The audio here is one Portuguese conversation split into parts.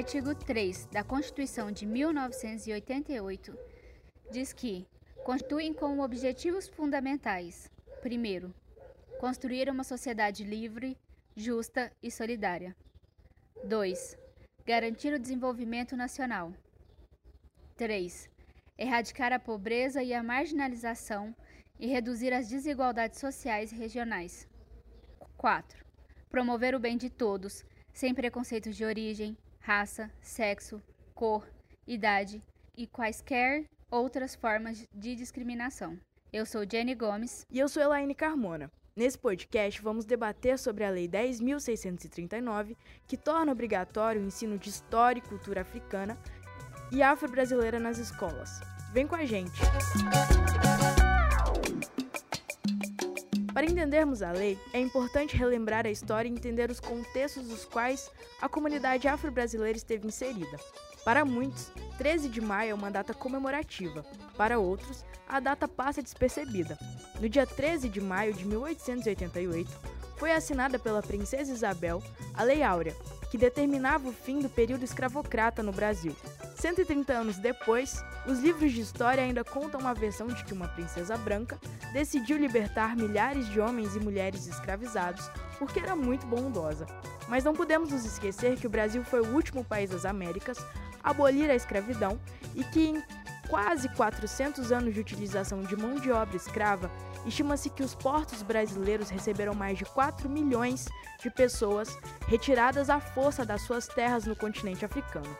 artigo 3 da Constituição de 1988 diz que constituem como objetivos fundamentais: primeiro, construir uma sociedade livre, justa e solidária. 2. Garantir o desenvolvimento nacional. 3. Erradicar a pobreza e a marginalização e reduzir as desigualdades sociais e regionais. 4. Promover o bem de todos, sem preconceitos de origem, raça, sexo, cor, idade e quaisquer outras formas de discriminação. Eu sou Jenny Gomes. E eu sou Elaine Carmona. Nesse podcast, vamos debater sobre a Lei 10.639, que torna obrigatório o ensino de história e cultura africana e afro-brasileira nas escolas. Vem com a gente! Para entendermos a lei, é importante relembrar a história e entender os contextos dos quais a comunidade afro-brasileira esteve inserida. Para muitos, 13 de maio é uma data comemorativa, para outros, a data passa despercebida. No dia 13 de maio de 1888, foi assinada pela Princesa Isabel a Lei Áurea, que determinava o fim do período escravocrata no Brasil. 130 anos depois, os livros de história ainda contam uma versão de que uma princesa branca decidiu libertar milhares de homens e mulheres escravizados porque era muito bondosa. Mas não podemos nos esquecer que o Brasil foi o último país das Américas a abolir a escravidão e que em quase 400 anos de utilização de mão de obra escrava, estima-se que os portos brasileiros receberam mais de 4 milhões de pessoas retiradas à força das suas terras no continente africano.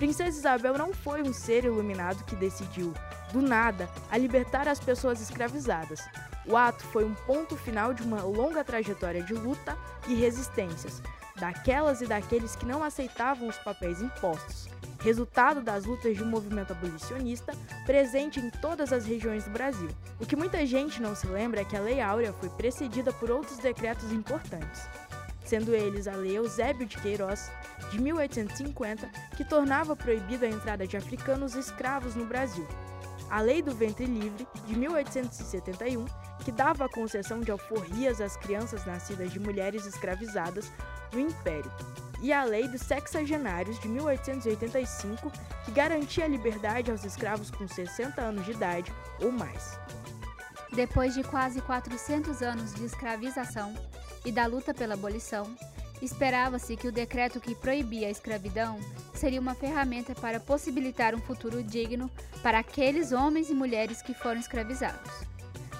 Princesa Isabel não foi um ser iluminado que decidiu, do nada, a libertar as pessoas escravizadas. O ato foi um ponto final de uma longa trajetória de luta e resistências, daquelas e daqueles que não aceitavam os papéis impostos, resultado das lutas de um movimento abolicionista presente em todas as regiões do Brasil. O que muita gente não se lembra é que a Lei Áurea foi precedida por outros decretos importantes, sendo eles a Lei Eusébio de Queiroz, de 1850, que tornava proibida a entrada de africanos escravos no Brasil, a Lei do Ventre Livre, de 1871, que dava a concessão de alforrias às crianças nascidas de mulheres escravizadas no Império, e a Lei dos Sexagenários, de 1885, que garantia a liberdade aos escravos com 60 anos de idade ou mais. Depois de quase 400 anos de escravização e da luta pela abolição, Esperava-se que o decreto que proibia a escravidão seria uma ferramenta para possibilitar um futuro digno para aqueles homens e mulheres que foram escravizados.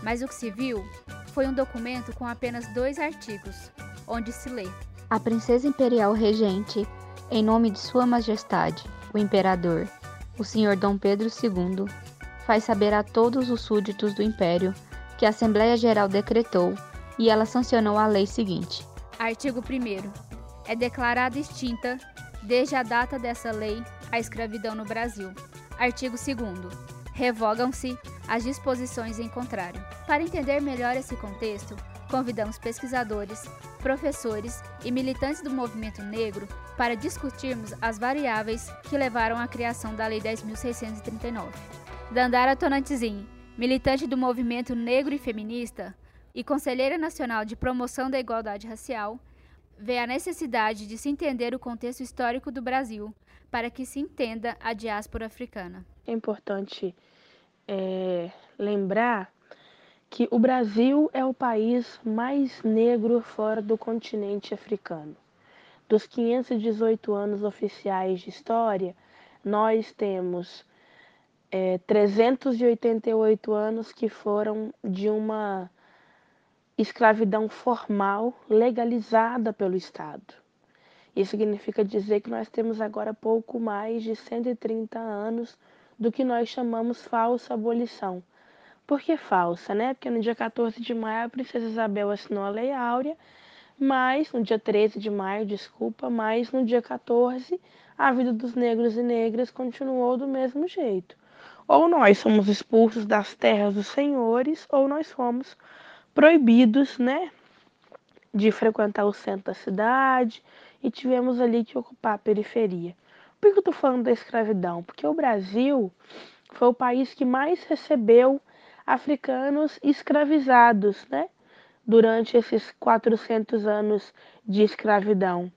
Mas o que se viu foi um documento com apenas dois artigos, onde se lê: A Princesa Imperial Regente, em nome de Sua Majestade, o Imperador, o Senhor Dom Pedro II, faz saber a todos os súditos do Império que a Assembleia Geral decretou e ela sancionou a lei seguinte Artigo 1. É declarada extinta, desde a data dessa lei, a escravidão no Brasil. Artigo 2. Revogam-se as disposições em contrário. Para entender melhor esse contexto, convidamos pesquisadores, professores e militantes do movimento negro para discutirmos as variáveis que levaram à criação da Lei 10.639. Dandara Tonantizin, militante do movimento negro e feminista, e Conselheira Nacional de Promoção da Igualdade Racial, vê a necessidade de se entender o contexto histórico do Brasil para que se entenda a diáspora africana. É importante é, lembrar que o Brasil é o país mais negro fora do continente africano. Dos 518 anos oficiais de história, nós temos é, 388 anos que foram de uma escravidão formal legalizada pelo Estado. Isso significa dizer que nós temos agora pouco mais de 130 anos do que nós chamamos falsa abolição. Por que falsa, né? Porque no dia 14 de maio a princesa Isabel assinou a Lei Áurea, mas no dia 13 de maio, desculpa, mas no dia 14 a vida dos negros e negras continuou do mesmo jeito. Ou nós somos expulsos das terras dos senhores, ou nós fomos proibidos, né, de frequentar o centro da cidade e tivemos ali que ocupar a periferia. Por que eu estou falando da escravidão? Porque o Brasil foi o país que mais recebeu africanos escravizados, né? Durante esses 400 anos de escravidão.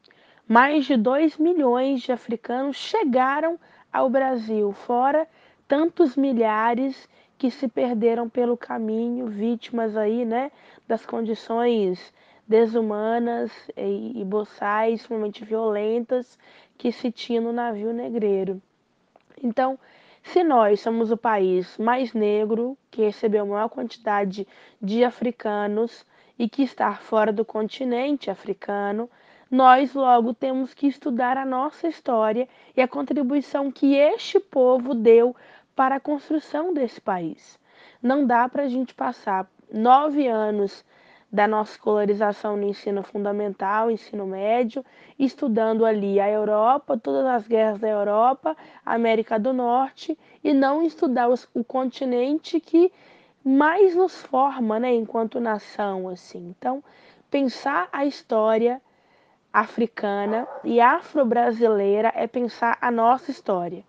mais de 2 milhões de africanos chegaram ao Brasil, fora tantos milhares que se perderam pelo caminho, vítimas aí, né, das condições desumanas e, e boçais, extremamente violentas que se tinha no navio negreiro. Então, se nós somos o país mais negro, que recebeu a maior quantidade de africanos e que está fora do continente africano, nós logo temos que estudar a nossa história e a contribuição que este povo deu para a construção desse país. Não dá para a gente passar nove anos da nossa escolarização no ensino fundamental, ensino médio, estudando ali a Europa, todas as guerras da Europa, América do Norte, e não estudar os, o continente que mais nos forma, né, enquanto nação, assim. Então, pensar a história africana e afro-brasileira é pensar a nossa história,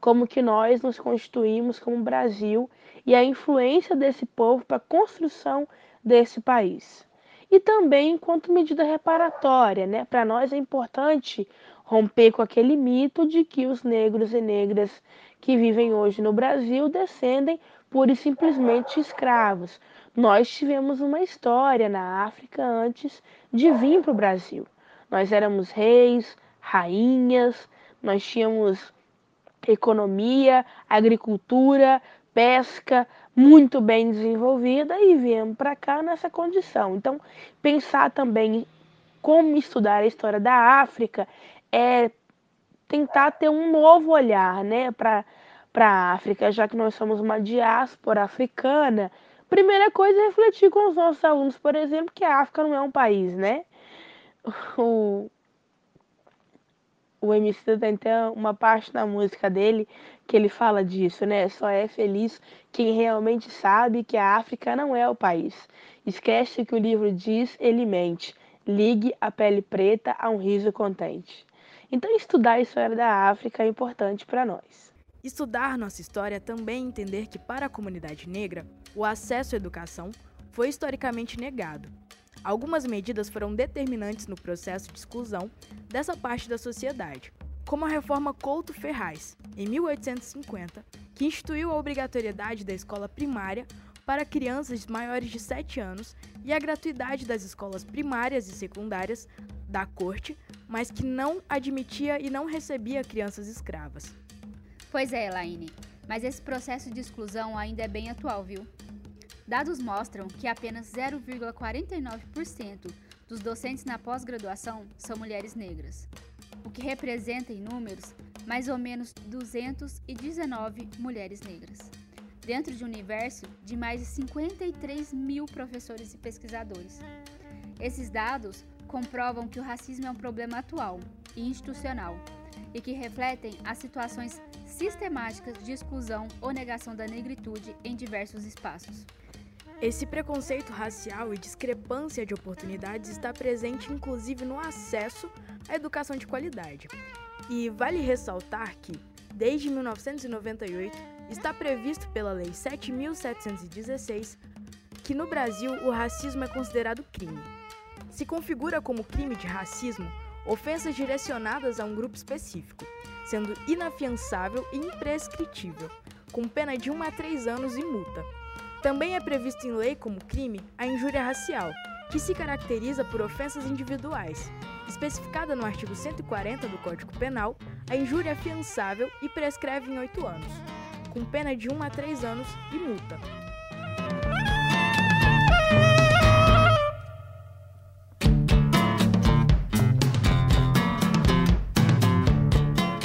como que nós nos constituímos como Brasil e a influência desse povo para a construção desse país. E também enquanto medida reparatória, né? Para nós é importante romper com aquele mito de que os negros e negras que vivem hoje no Brasil descendem pura e simplesmente escravos. Nós tivemos uma história na África antes de vir para o Brasil. Nós éramos reis, rainhas, nós tínhamos economia, agricultura, pesca, muito bem desenvolvida e viemos para cá nessa condição. Então, pensar também como estudar a história da África é tentar ter um novo olhar né, para a África, já que nós somos uma diáspora africana. Primeira coisa é refletir com os nossos alunos, por exemplo, que a África não é um país, né? o MC tem até uma parte da música dele que ele fala disso, né? Só é feliz quem realmente sabe que a África não é o país. Esquece que o livro diz, ele mente. Ligue a pele preta a um riso contente. Então, estudar a história da África é importante para nós. Estudar nossa história é também entender que, para a comunidade negra, o acesso à educação foi historicamente negado Algumas medidas foram determinantes no processo de exclusão dessa parte da sociedade, como a reforma Couto Ferraz, em 1850, que instituiu a obrigatoriedade da escola primária para crianças maiores de 7 anos e a gratuidade das escolas primárias e secundárias da corte, mas que não admitia e não recebia crianças escravas. Pois é, Elaine, mas esse processo de exclusão ainda é bem atual, viu? Dados mostram que apenas 0,49% dos docentes na pós-graduação são mulheres negras, o que representa em números mais ou menos 219 mulheres negras, dentro de um universo de mais de 53 mil professores e pesquisadores. Esses dados comprovam que o racismo é um problema atual e institucional e que refletem as situações sistemáticas de exclusão ou negação da negritude em diversos espaços. Esse preconceito racial e discrepância de oportunidades está presente inclusive no acesso à educação de qualidade. E vale ressaltar que, desde 1998, está previsto pela Lei 7716 que no Brasil o racismo é considerado crime. Se configura como crime de racismo ofensas direcionadas a um grupo específico, sendo inafiançável e imprescritível, com pena de 1 a 3 anos e multa. Também é previsto em lei como crime a injúria racial, que se caracteriza por ofensas individuais. Especificada no artigo 140 do Código Penal, a injúria é afiançável e prescreve em oito anos, com pena de 1 a 3 anos e multa.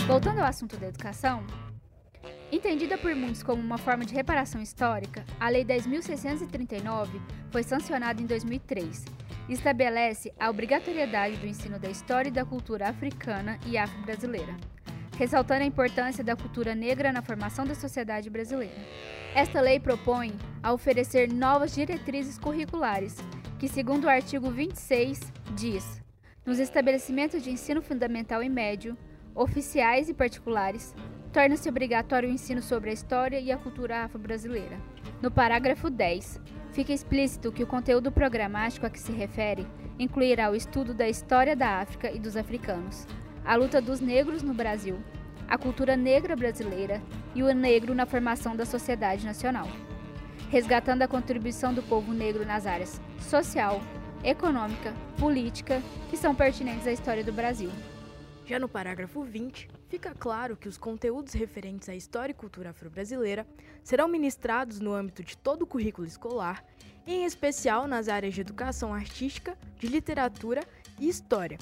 Voltando ao assunto da educação, Entendida por muitos como uma forma de reparação histórica, a Lei 10.639 foi sancionada em 2003 e estabelece a obrigatoriedade do ensino da história e da cultura africana e afro-brasileira, ressaltando a importância da cultura negra na formação da sociedade brasileira. Esta lei propõe a oferecer novas diretrizes curriculares, que, segundo o artigo 26, diz: nos estabelecimentos de ensino fundamental e médio, oficiais e particulares, torna-se obrigatório o ensino sobre a história e a cultura afro-brasileira. No parágrafo 10, fica explícito que o conteúdo programático a que se refere incluirá o estudo da história da África e dos africanos, a luta dos negros no Brasil, a cultura negra brasileira e o negro na formação da sociedade nacional, resgatando a contribuição do povo negro nas áreas social, econômica, política, que são pertinentes à história do Brasil. Já no parágrafo 20, fica claro que os conteúdos referentes à história e cultura afro-brasileira serão ministrados no âmbito de todo o currículo escolar, em especial nas áreas de educação artística, de literatura e história.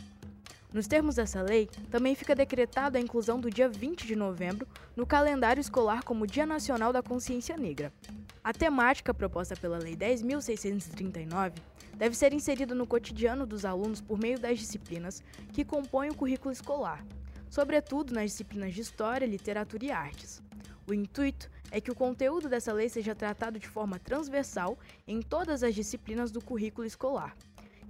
Nos termos dessa lei, também fica decretada a inclusão do dia 20 de novembro no calendário escolar como Dia Nacional da Consciência Negra. A temática proposta pela Lei 10.639 deve ser inserida no cotidiano dos alunos por meio das disciplinas que compõem o currículo escolar, sobretudo nas disciplinas de História, Literatura e Artes. O intuito é que o conteúdo dessa lei seja tratado de forma transversal em todas as disciplinas do currículo escolar.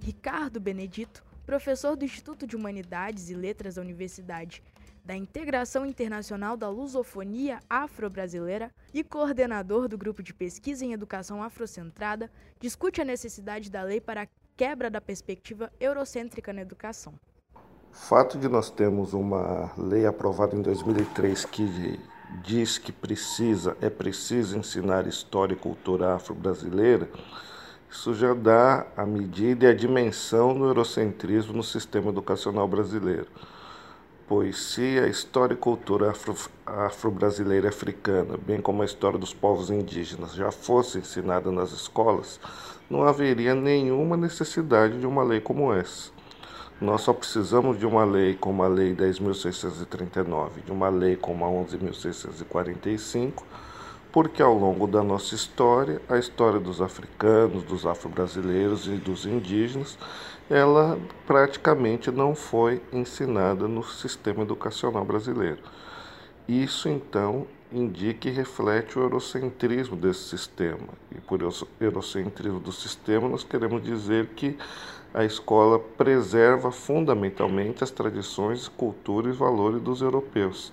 Ricardo Benedito, professor do Instituto de Humanidades e Letras da Universidade da Integração Internacional da Lusofonia Afro-Brasileira e coordenador do Grupo de Pesquisa em Educação Afrocentrada, discute a necessidade da lei para a quebra da perspectiva eurocêntrica na educação. O fato de nós termos uma lei aprovada em 2003 que diz que precisa, é preciso ensinar história e cultura afro-brasileira, isso já dá a medida e a dimensão do eurocentrismo no sistema educacional brasileiro pois se a história e cultura afro-brasileira afro africana, bem como a história dos povos indígenas, já fosse ensinada nas escolas, não haveria nenhuma necessidade de uma lei como essa. Nós só precisamos de uma lei como a Lei 10.639, de uma lei como a 11.645, porque ao longo da nossa história, a história dos africanos, dos afro-brasileiros e dos indígenas ela praticamente não foi ensinada no sistema educacional brasileiro. Isso então indica e reflete o eurocentrismo desse sistema. E por eurocentrismo do sistema, nós queremos dizer que a escola preserva fundamentalmente as tradições, cultura e valores dos europeus.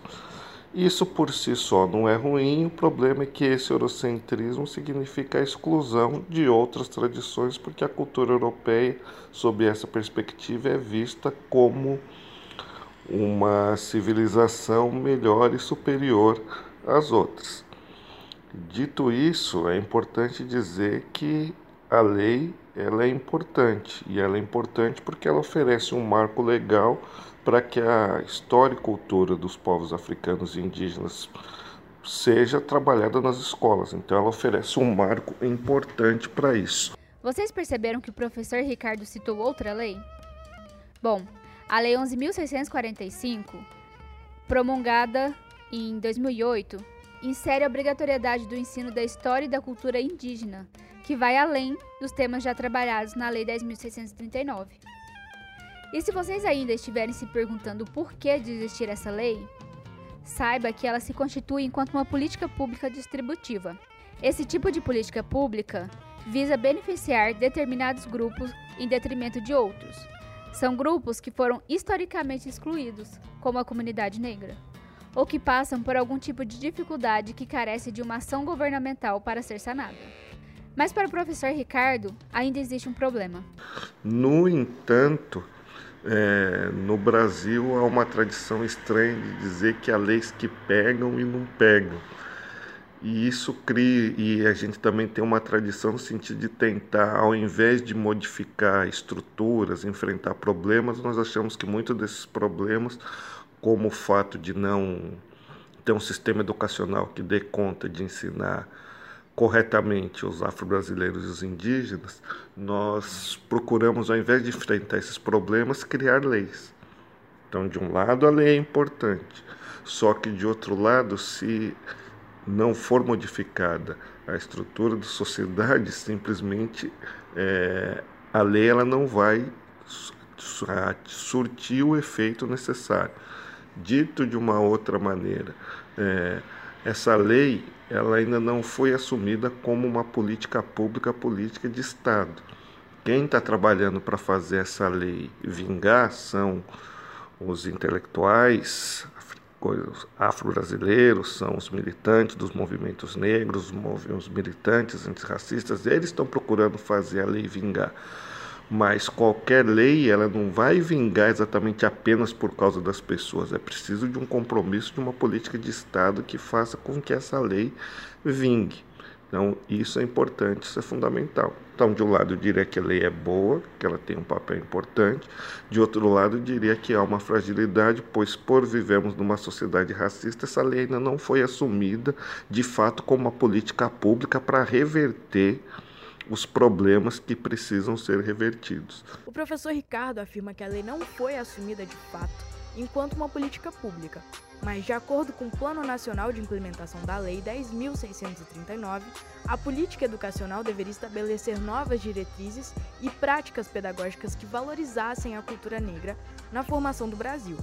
Isso por si só não é ruim, o problema é que esse eurocentrismo significa a exclusão de outras tradições, porque a cultura europeia, sob essa perspectiva, é vista como uma civilização melhor e superior às outras. Dito isso, é importante dizer que a lei ela é importante e ela é importante porque ela oferece um marco legal para que a história e cultura dos povos africanos e indígenas seja trabalhada nas escolas. Então, ela oferece um marco importante para isso. Vocês perceberam que o professor Ricardo citou outra lei? Bom, a Lei 11.645, promulgada em 2008, insere a obrigatoriedade do ensino da história e da cultura indígena, que vai além dos temas já trabalhados na Lei 10.639. E se vocês ainda estiverem se perguntando por que de existir essa lei, saiba que ela se constitui enquanto uma política pública distributiva. Esse tipo de política pública visa beneficiar determinados grupos em detrimento de outros. São grupos que foram historicamente excluídos, como a comunidade negra, ou que passam por algum tipo de dificuldade que carece de uma ação governamental para ser sanada. Mas para o professor Ricardo, ainda existe um problema. No entanto, é, no Brasil há uma tradição estranha de dizer que há leis que pegam e não pegam. E isso cria, e a gente também tem uma tradição no sentido de tentar, ao invés de modificar estruturas, enfrentar problemas, nós achamos que muitos desses problemas, como o fato de não ter um sistema educacional que dê conta de ensinar corretamente os afro-brasileiros e os indígenas, nós procuramos, ao invés de enfrentar esses problemas, criar leis. Então, de um lado, a lei é importante, só que de outro lado, se não for modificada a estrutura da sociedade, simplesmente é, a lei ela não vai surtir o efeito necessário. Dito de uma outra maneira, é, essa lei ela ainda não foi assumida como uma política pública, política de Estado. Quem está trabalhando para fazer essa lei vingar são os intelectuais afro-brasileiros, são os militantes dos movimentos negros, os militantes antirracistas, eles estão procurando fazer a lei vingar. Mas qualquer lei, ela não vai vingar exatamente apenas por causa das pessoas. É preciso de um compromisso de uma política de Estado que faça com que essa lei vingue. Então, isso é importante, isso é fundamental. Então, de um lado, eu diria que a lei é boa, que ela tem um papel importante. De outro lado, eu diria que há uma fragilidade, pois, por vivemos numa sociedade racista, essa lei ainda não foi assumida de fato como uma política pública para reverter os problemas que precisam ser revertidos. O professor Ricardo afirma que a lei não foi assumida de fato enquanto uma política pública, mas, de acordo com o Plano Nacional de Implementação da Lei 10.639, a política educacional deveria estabelecer novas diretrizes e práticas pedagógicas que valorizassem a cultura negra na formação do Brasil.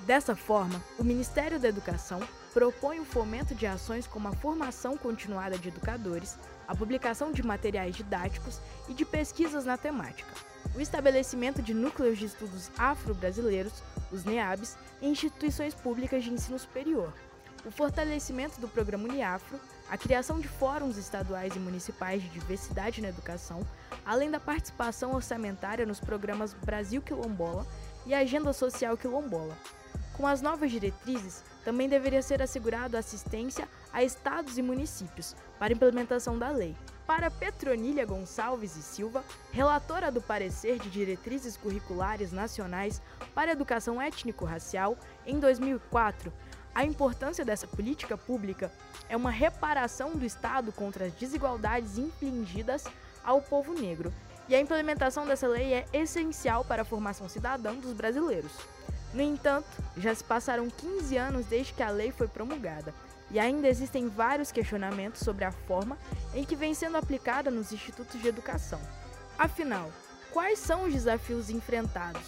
Dessa forma, o Ministério da Educação propõe o fomento de ações como a formação continuada de educadores, a publicação de materiais didáticos e de pesquisas na temática, o estabelecimento de núcleos de estudos afro-brasileiros, os NEABs, em instituições públicas de ensino superior, o fortalecimento do programa Uniafro, a criação de fóruns estaduais e municipais de diversidade na educação, além da participação orçamentária nos programas Brasil Quilombola e Agenda Social Quilombola. Com as novas diretrizes, também deveria ser assegurado assistência a estados e municípios para implementação da lei. Para Petronília Gonçalves e Silva, relatora do parecer de diretrizes curriculares nacionais para educação étnico-racial em 2004, a importância dessa política pública é uma reparação do Estado contra as desigualdades infligidas ao povo negro, e a implementação dessa lei é essencial para a formação cidadã dos brasileiros. No entanto, já se passaram 15 anos desde que a lei foi promulgada e ainda existem vários questionamentos sobre a forma em que vem sendo aplicada nos institutos de educação. Afinal, quais são os desafios enfrentados?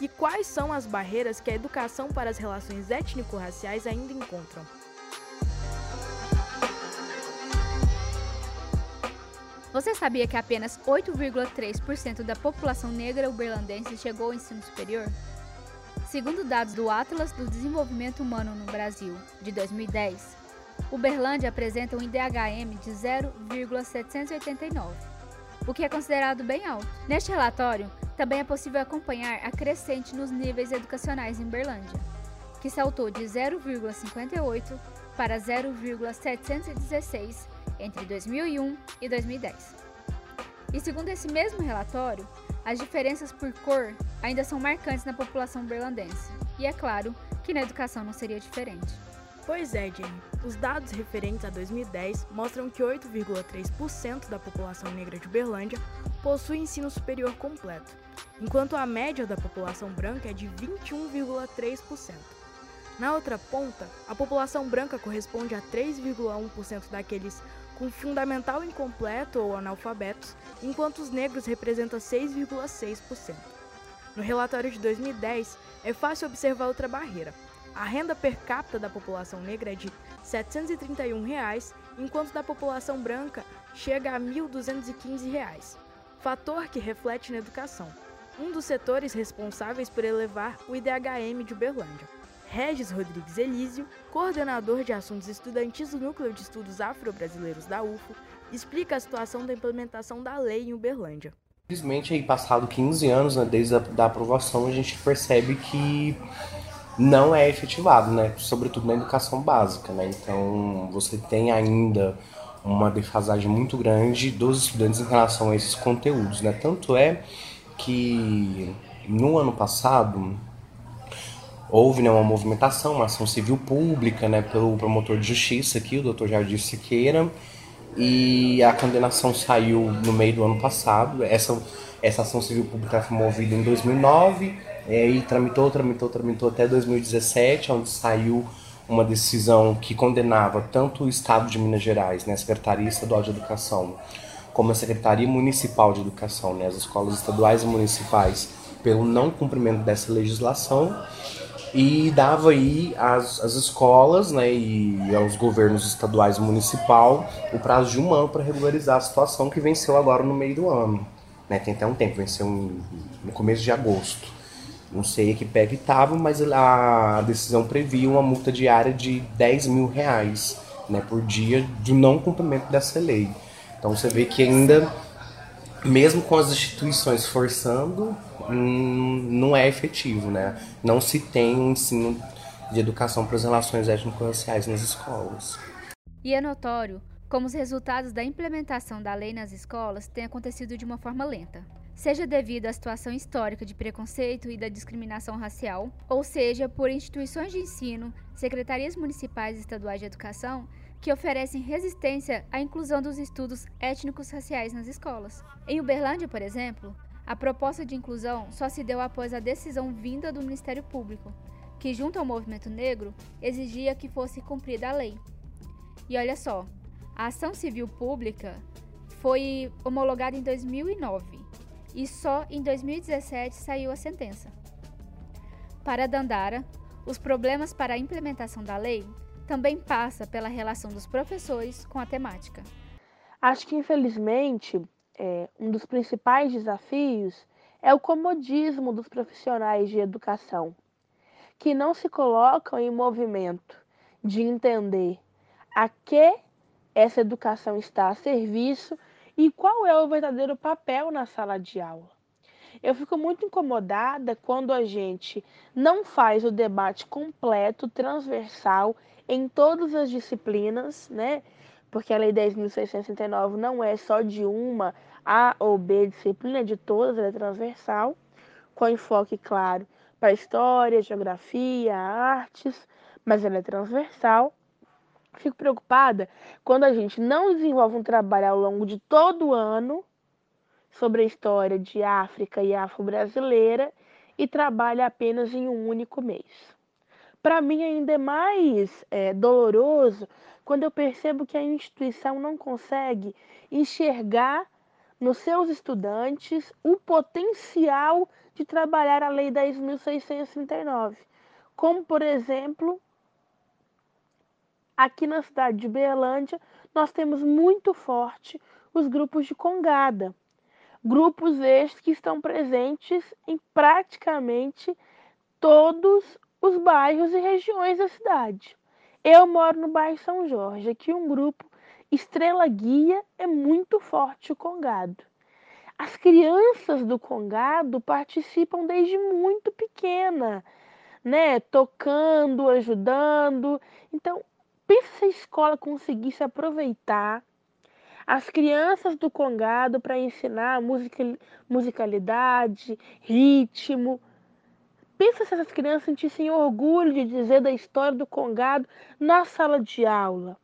E quais são as barreiras que a educação para as relações étnico-raciais ainda encontram? Você sabia que apenas 8,3% da população negra uberlandense chegou ao ensino superior? Segundo dados do Atlas do Desenvolvimento Humano no Brasil, de 2010, Uberlândia apresenta um IDHM de 0,789, o que é considerado bem alto. Neste relatório, também é possível acompanhar a crescente nos níveis educacionais em Uberlândia, que saltou de 0,58 para 0,716 entre 2001 e 2010. E segundo esse mesmo relatório, as diferenças por cor ainda são marcantes na população berlandense, e é claro que na educação não seria diferente. Pois é, Jenny. Os dados referentes a 2010 mostram que 8,3% da população negra de Berlândia possui ensino superior completo, enquanto a média da população branca é de 21,3%. Na outra ponta, a população branca corresponde a 3,1% daqueles com fundamental incompleto ou analfabetos, enquanto os negros representam 6,6%. No relatório de 2010, é fácil observar outra barreira. A renda per capita da população negra é de 731 reais, enquanto da população branca chega a 1.215 reais, fator que reflete na educação, um dos setores responsáveis por elevar o IDHM de Uberlândia. Regis Rodrigues Elísio, coordenador de assuntos estudantis do Núcleo de Estudos Afro-Brasileiros da UFO, explica a situação da implementação da lei em Uberlândia. Infelizmente, aí passado 15 anos, né, desde a da aprovação, a gente percebe que não é efetivado, né, sobretudo na educação básica, né. Então, você tem ainda uma defasagem muito grande dos estudantes em relação a esses conteúdos, né. Tanto é que no ano passado houve né, uma movimentação, uma ação civil pública né, pelo promotor de justiça aqui, o Dr. Jardim Siqueira, e a condenação saiu no meio do ano passado. Essa, essa ação civil pública foi movida em 2009 é, e tramitou, tramitou, tramitou até 2017, onde saiu uma decisão que condenava tanto o Estado de Minas Gerais, né, a Secretaria Estadual de Educação, como a Secretaria Municipal de Educação, né, as escolas estaduais e municipais, pelo não cumprimento dessa legislação e dava aí às, às escolas né, e aos governos estaduais e municipal o prazo de um ano para regularizar a situação que venceu agora no meio do ano. Né, tem até um tempo, venceu no começo de agosto. Não sei que pé que estava, mas a decisão previa uma multa diária de 10 mil reais né, por dia de não cumprimento dessa lei. Então você vê que ainda mesmo com as instituições forçando, hum, não é efetivo, né? Não se tem um ensino de educação para as relações étnico-raciais nas escolas. E é notório como os resultados da implementação da lei nas escolas têm acontecido de uma forma lenta. Seja devido à situação histórica de preconceito e da discriminação racial, ou seja por instituições de ensino, secretarias municipais e estaduais de educação que oferecem resistência à inclusão dos estudos étnicos raciais nas escolas. Em Uberlândia, por exemplo, a proposta de inclusão só se deu após a decisão vinda do Ministério Público, que, junto ao movimento negro, exigia que fosse cumprida a lei. E olha só, a ação civil pública foi homologada em 2009 e só em 2017 saiu a sentença. Para Dandara, os problemas para a implementação da lei também passa pela relação dos professores com a temática. Acho que, infelizmente, é, um dos principais desafios é o comodismo dos profissionais de educação, que não se colocam em movimento de entender a que essa educação está a serviço e qual é o verdadeiro papel na sala de aula. Eu fico muito incomodada quando a gente não faz o debate completo, transversal, em todas as disciplinas, né? Porque a Lei 10.669 não é só de uma A ou B disciplina, é de todas, ela é transversal, com enfoque claro para história, geografia, artes, mas ela é transversal. Fico preocupada quando a gente não desenvolve um trabalho ao longo de todo o ano sobre a história de África e afro-brasileira e trabalha apenas em um único mês. Para mim, ainda é mais é, doloroso quando eu percebo que a instituição não consegue enxergar nos seus estudantes o potencial de trabalhar a Lei 10.639, como, por exemplo, aqui na cidade de Berlândia, nós temos muito forte os grupos de congada. Grupos estes que estão presentes em praticamente todos os bairros e regiões da cidade. Eu moro no bairro São Jorge, aqui um grupo Estrela Guia é muito forte o congado. As crianças do congado participam desde muito pequena, né, tocando, ajudando. Então, Pensa se a escola conseguisse aproveitar as crianças do Congado para ensinar musicalidade, ritmo. Pensa se essas crianças sentissem orgulho de dizer da história do Congado na sala de aula.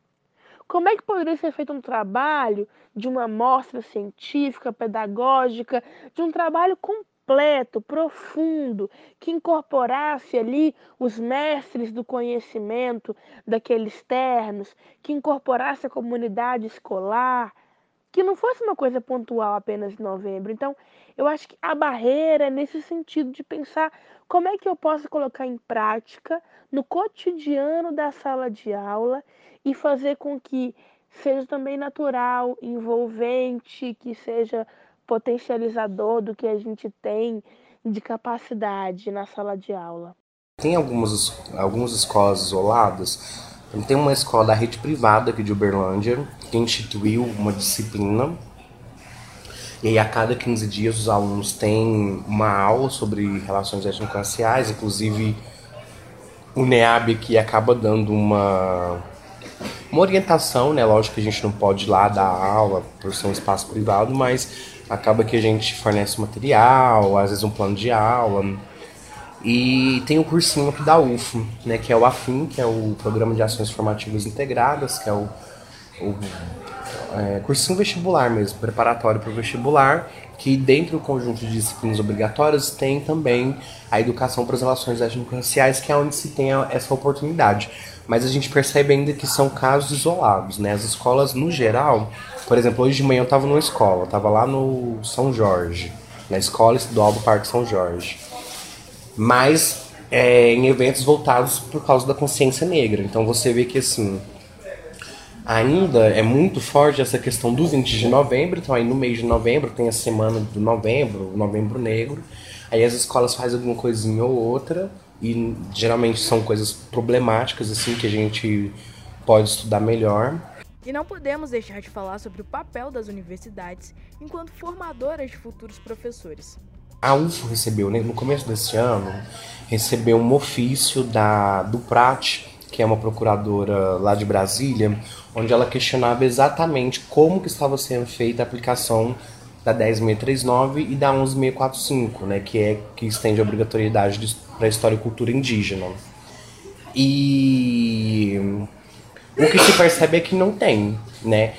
Como é que poderia ser feito um trabalho de uma mostra científica, pedagógica, de um trabalho com completo, profundo, que incorporasse ali os mestres do conhecimento daqueles ternos, que incorporasse a comunidade escolar, que não fosse uma coisa pontual apenas em novembro. Então, eu acho que a barreira é nesse sentido de pensar como é que eu posso colocar em prática no cotidiano da sala de aula e fazer com que seja também natural, envolvente, que seja potencializador do que a gente tem de capacidade na sala de aula. Tem algumas, algumas escolas isoladas. Tem uma escola da rede privada aqui de Uberlândia que instituiu uma disciplina. E aí, a cada 15 dias, os alunos têm uma aula sobre relações étnico-raciais. Inclusive, o NEAB aqui acaba dando uma, uma orientação, né? Lógico que a gente não pode ir lá dar aula por ser um espaço privado, mas acaba que a gente fornece material, às vezes um plano de aula. E tem o cursinho aqui da UFO, né, que é o AFIM, que é o Programa de Ações Formativas Integradas, que é o, o é, cursinho vestibular mesmo, preparatório para o vestibular, que dentro do conjunto de disciplinas obrigatórias tem também a educação para as relações étnico-raciais, que é onde se tem essa oportunidade. Mas a gente percebe ainda que são casos isolados, né? As escolas, no geral, por exemplo, hoje de manhã eu estava numa escola, estava lá no São Jorge, na Escola Estadual do Parque São Jorge. Mas é, em eventos voltados por causa da consciência negra. Então você vê que assim, ainda é muito forte essa questão do 20 de novembro. Então aí no mês de novembro tem a semana do novembro, o novembro negro. Aí as escolas fazem alguma coisinha ou outra e geralmente são coisas problemáticas assim que a gente pode estudar melhor. E não podemos deixar de falar sobre o papel das universidades enquanto formadoras de futuros professores. A UFO recebeu, né, no começo desse ano, recebeu um ofício da, do PRAT, que é uma procuradora lá de Brasília, onde ela questionava exatamente como que estava sendo feita a aplicação da 10639 e da 11645, né, que é que estende a obrigatoriedade para história e cultura indígena. E o que se percebe é que não tem, né?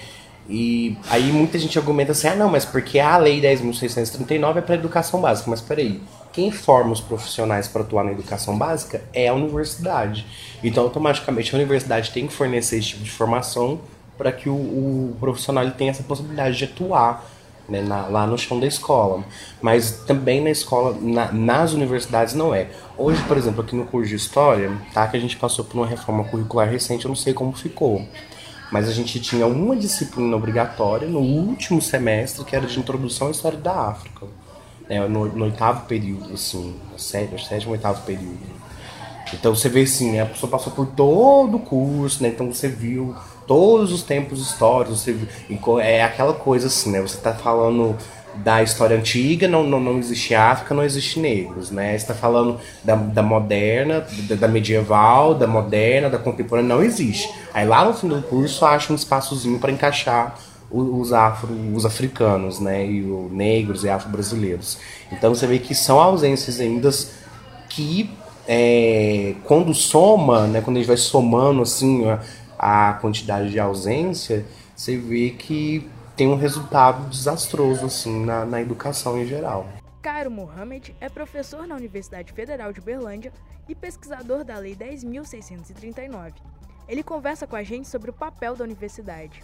E aí muita gente argumenta assim, ah não, mas porque a lei 10.639 é para educação básica, mas peraí, quem forma os profissionais para atuar na educação básica é a universidade. Então automaticamente a universidade tem que fornecer esse tipo de formação para que o, o profissional tenha essa possibilidade de atuar né, na, lá no chão da escola. Mas também na escola, na, nas universidades não é. Hoje, por exemplo, aqui no curso de História, tá, que a gente passou por uma reforma curricular recente, eu não sei como ficou. Mas a gente tinha uma disciplina obrigatória no último semestre, que era de Introdução à História da África. Né, no, no oitavo período, assim, sétimo, sétimo, oitavo período. Então você vê assim, a pessoa passou por todo o curso, né? Então você viu todos os tempos históricos, você, é aquela coisa assim, né? Você está falando da história antiga, não, não, não existe África, não existe negros, né? Você está falando da, da moderna, da, da, medieval, da moderna, da contemporânea, não existe. Aí lá no fim do curso acha um espaçozinho para encaixar os, afro, os africanos, né? E os negros e afro-brasileiros. Então você vê que são ausências ainda que é, quando soma, né? Quando a gente vai somando assim a quantidade de ausência, você vê que tem um resultado desastroso assim na, na educação em geral. Cairo Mohamed é professor na Universidade Federal de Uberlândia e pesquisador da Lei 10.639. Ele conversa com a gente sobre o papel da universidade.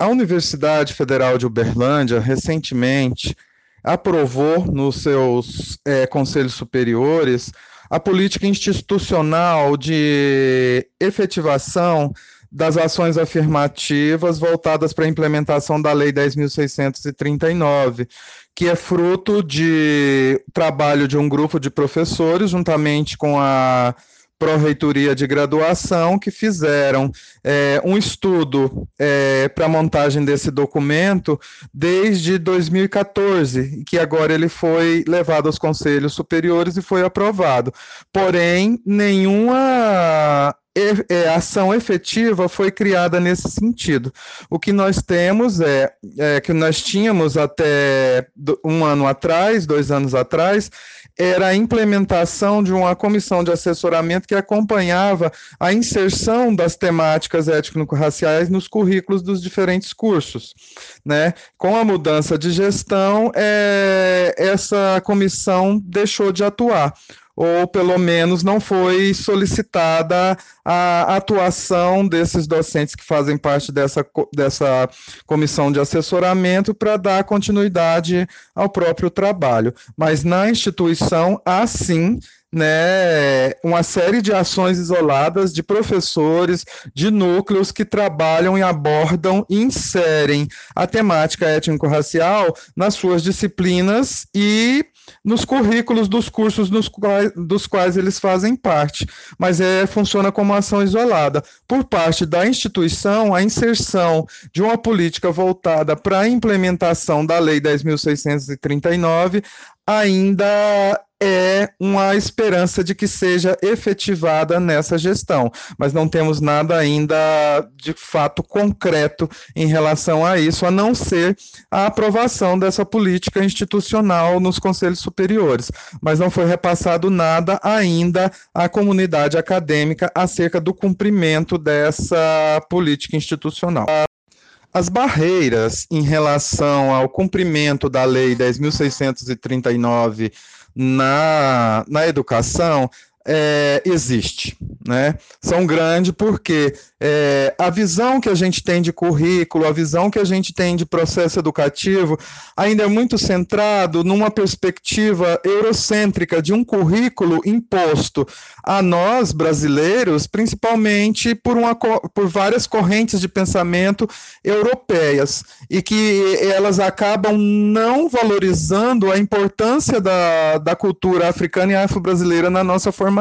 A Universidade Federal de Uberlândia, recentemente, aprovou nos seus é, conselhos superiores a política institucional de efetivação das ações afirmativas voltadas para a implementação da Lei 10.639, que é fruto de trabalho de um grupo de professores, juntamente com a Pró-Reitoria de Graduação, que fizeram é, um estudo é, para montagem desse documento desde 2014, que agora ele foi levado aos conselhos superiores e foi aprovado. Porém, nenhuma é, ação efetiva foi criada nesse sentido. O que nós temos é, é, que nós tínhamos até um ano atrás, dois anos atrás, era a implementação de uma comissão de assessoramento que acompanhava a inserção das temáticas étnico-raciais nos currículos dos diferentes cursos. Né? Com a mudança de gestão, é, essa comissão deixou de atuar ou pelo menos não foi solicitada a atuação desses docentes que fazem parte dessa, dessa comissão de assessoramento para dar continuidade ao próprio trabalho. Mas na instituição há sim né, uma série de ações isoladas de professores, de núcleos que trabalham e abordam e inserem a temática étnico-racial nas suas disciplinas e nos currículos dos cursos nos quais, dos quais eles fazem parte, mas é, funciona como ação isolada. Por parte da instituição, a inserção de uma política voltada para a implementação da Lei 10.639 ainda é uma esperança de que seja efetivada nessa gestão, mas não temos nada ainda de fato concreto em relação a isso, a não ser a aprovação dessa política institucional nos conselhos superiores, mas não foi repassado nada ainda à comunidade acadêmica acerca do cumprimento dessa política institucional. As barreiras em relação ao cumprimento da Lei 10.639 na, na educação é, existe, né? São grandes porque é, a visão que a gente tem de currículo, a visão que a gente tem de processo educativo, ainda é muito centrado numa perspectiva eurocêntrica de um currículo imposto a nós brasileiros, principalmente por, uma, por várias correntes de pensamento europeias, e que elas acabam não valorizando a importância da, da cultura africana e afro-brasileira na nossa formação.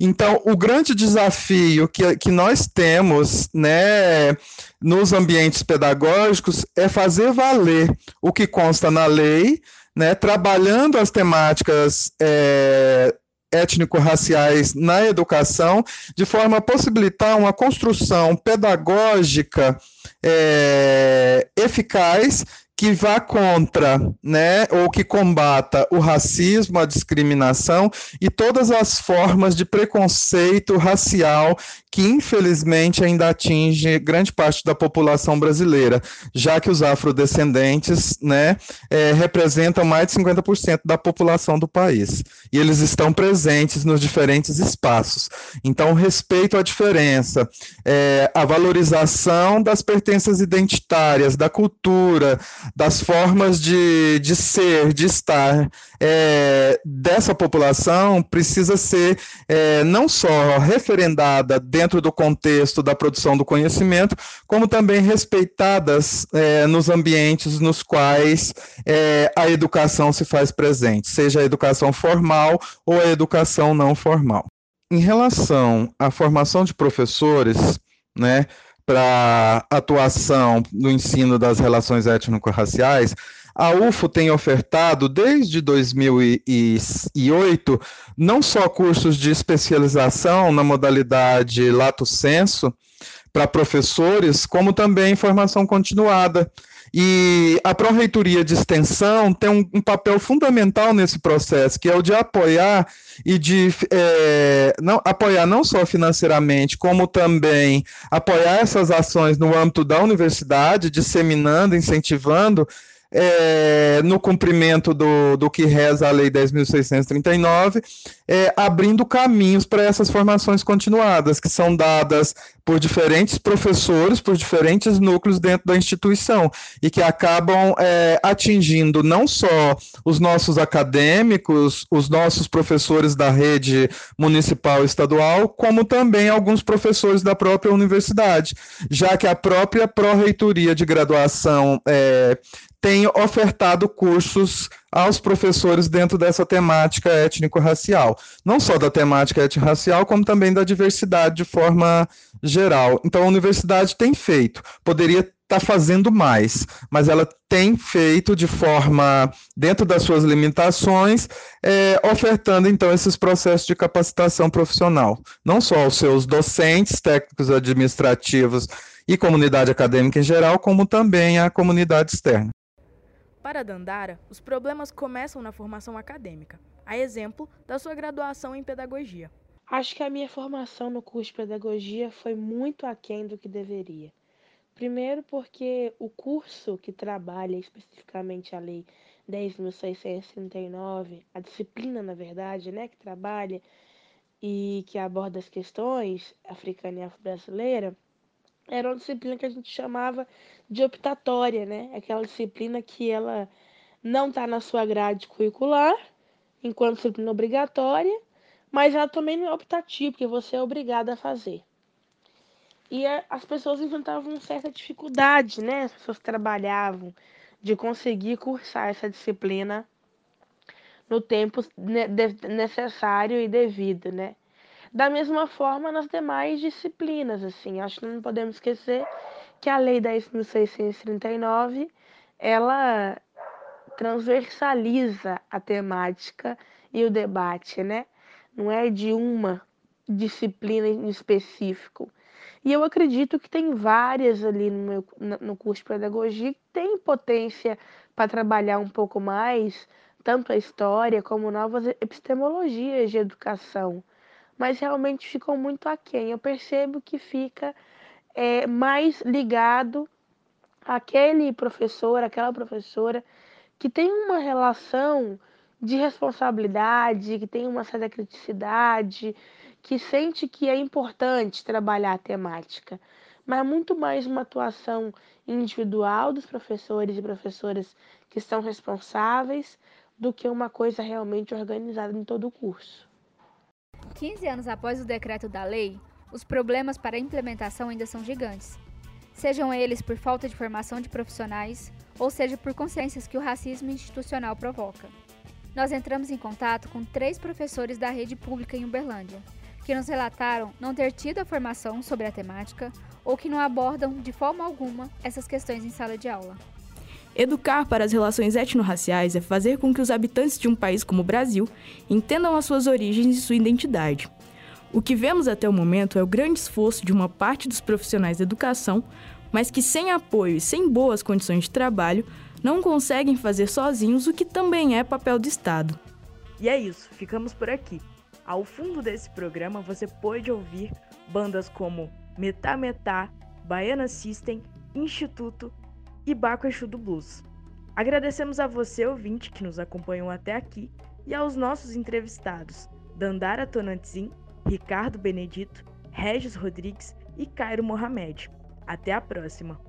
Então, o grande desafio que, que nós temos né, nos ambientes pedagógicos é fazer valer o que consta na lei, né, trabalhando as temáticas é, étnico-raciais na educação, de forma a possibilitar uma construção pedagógica é, eficaz que vá contra, né, ou que combata o racismo, a discriminação e todas as formas de preconceito racial que infelizmente ainda atinge grande parte da população brasileira, já que os afrodescendentes, né, é, representam mais de 50% da população do país e eles estão presentes nos diferentes espaços. Então, respeito à diferença, é, a valorização das pertenças identitárias, da cultura, das formas de, de ser, de estar é, dessa população precisa ser é, não só referendada dentro do contexto da produção do conhecimento, como também respeitadas é, nos ambientes nos quais é, a educação se faz presente, seja a educação formal ou a educação não formal. Em relação à formação de professores, né, para atuação no ensino das relações étnico-raciais, a UFO tem ofertado desde 2008 não só cursos de especialização na modalidade lato senso para professores, como também formação continuada. E a Pró-Reitoria de Extensão tem um, um, papel fundamental nesse processo, que é o de apoiar e de é, não, apoiar não só financeiramente, como também apoiar essas ações no âmbito da universidade, disseminando, incentivando é, no cumprimento do, do que reza a Lei 10.639, é, abrindo caminhos para essas formações continuadas, que são dadas por diferentes professores, por diferentes núcleos dentro da instituição, e que acabam é, atingindo não só os nossos acadêmicos, os nossos professores da rede municipal e estadual, como também alguns professores da própria universidade, já que a própria pró-reitoria de graduação é, tem ofertado cursos aos professores dentro dessa temática étnico-racial. Não só da temática étnico-racial, como também da diversidade de forma geral. Então, a universidade tem feito. Poderia estar tá fazendo mais, mas ela tem feito de forma, dentro das suas limitações, é, ofertando então esses processos de capacitação profissional, não só aos seus docentes, técnicos administrativos e comunidade acadêmica em geral, como também à comunidade externa. Para Dandara, os problemas começam na formação acadêmica, a exemplo da sua graduação em pedagogia. Acho que a minha formação no curso de pedagogia foi muito aquém do que deveria. Primeiro, porque o curso que trabalha especificamente a Lei 10.639, a disciplina, na verdade, né, que trabalha e que aborda as questões africana e afro-brasileira, era uma disciplina que a gente chamava de optatória, né? Aquela disciplina que ela não está na sua grade curricular, enquanto disciplina obrigatória, mas ela também não é optativa, porque você é obrigado a fazer. E as pessoas enfrentavam certa dificuldade, né? As pessoas trabalhavam de conseguir cursar essa disciplina no tempo necessário e devido, né? Da mesma forma nas demais disciplinas, assim, acho que não podemos esquecer que a Lei 10.639, ela transversaliza a temática e o debate, né? Não é de uma disciplina em específico. E eu acredito que tem várias ali no, meu, no curso de pedagogia que tem potência para trabalhar um pouco mais, tanto a história como novas epistemologias de educação mas realmente ficou muito aquém. Eu percebo que fica é, mais ligado àquele professor, aquela professora que tem uma relação de responsabilidade, que tem uma certa criticidade, que sente que é importante trabalhar a temática, mas muito mais uma atuação individual dos professores e professoras que estão responsáveis do que uma coisa realmente organizada em todo o curso. 15 anos após o decreto da lei, os problemas para a implementação ainda são gigantes. Sejam eles por falta de formação de profissionais, ou seja por consequências que o racismo institucional provoca. Nós entramos em contato com três professores da rede pública em Uberlândia, que nos relataram não ter tido a formação sobre a temática ou que não abordam de forma alguma essas questões em sala de aula. Educar para as relações etnorraciais é fazer com que os habitantes de um país como o Brasil entendam as suas origens e sua identidade. O que vemos até o momento é o grande esforço de uma parte dos profissionais da educação, mas que sem apoio e sem boas condições de trabalho não conseguem fazer sozinhos o que também é papel do Estado. E é isso, ficamos por aqui. Ao fundo desse programa você pode ouvir bandas como Metá Metá, Baiana System, Instituto e Baco Exu do Blues. Agradecemos a você, ouvinte, que nos acompanhou até aqui e aos nossos entrevistados, Dandara Tonantzin, Ricardo Benedito, Regis Rodrigues e Cairo Mohamed. Até a próxima!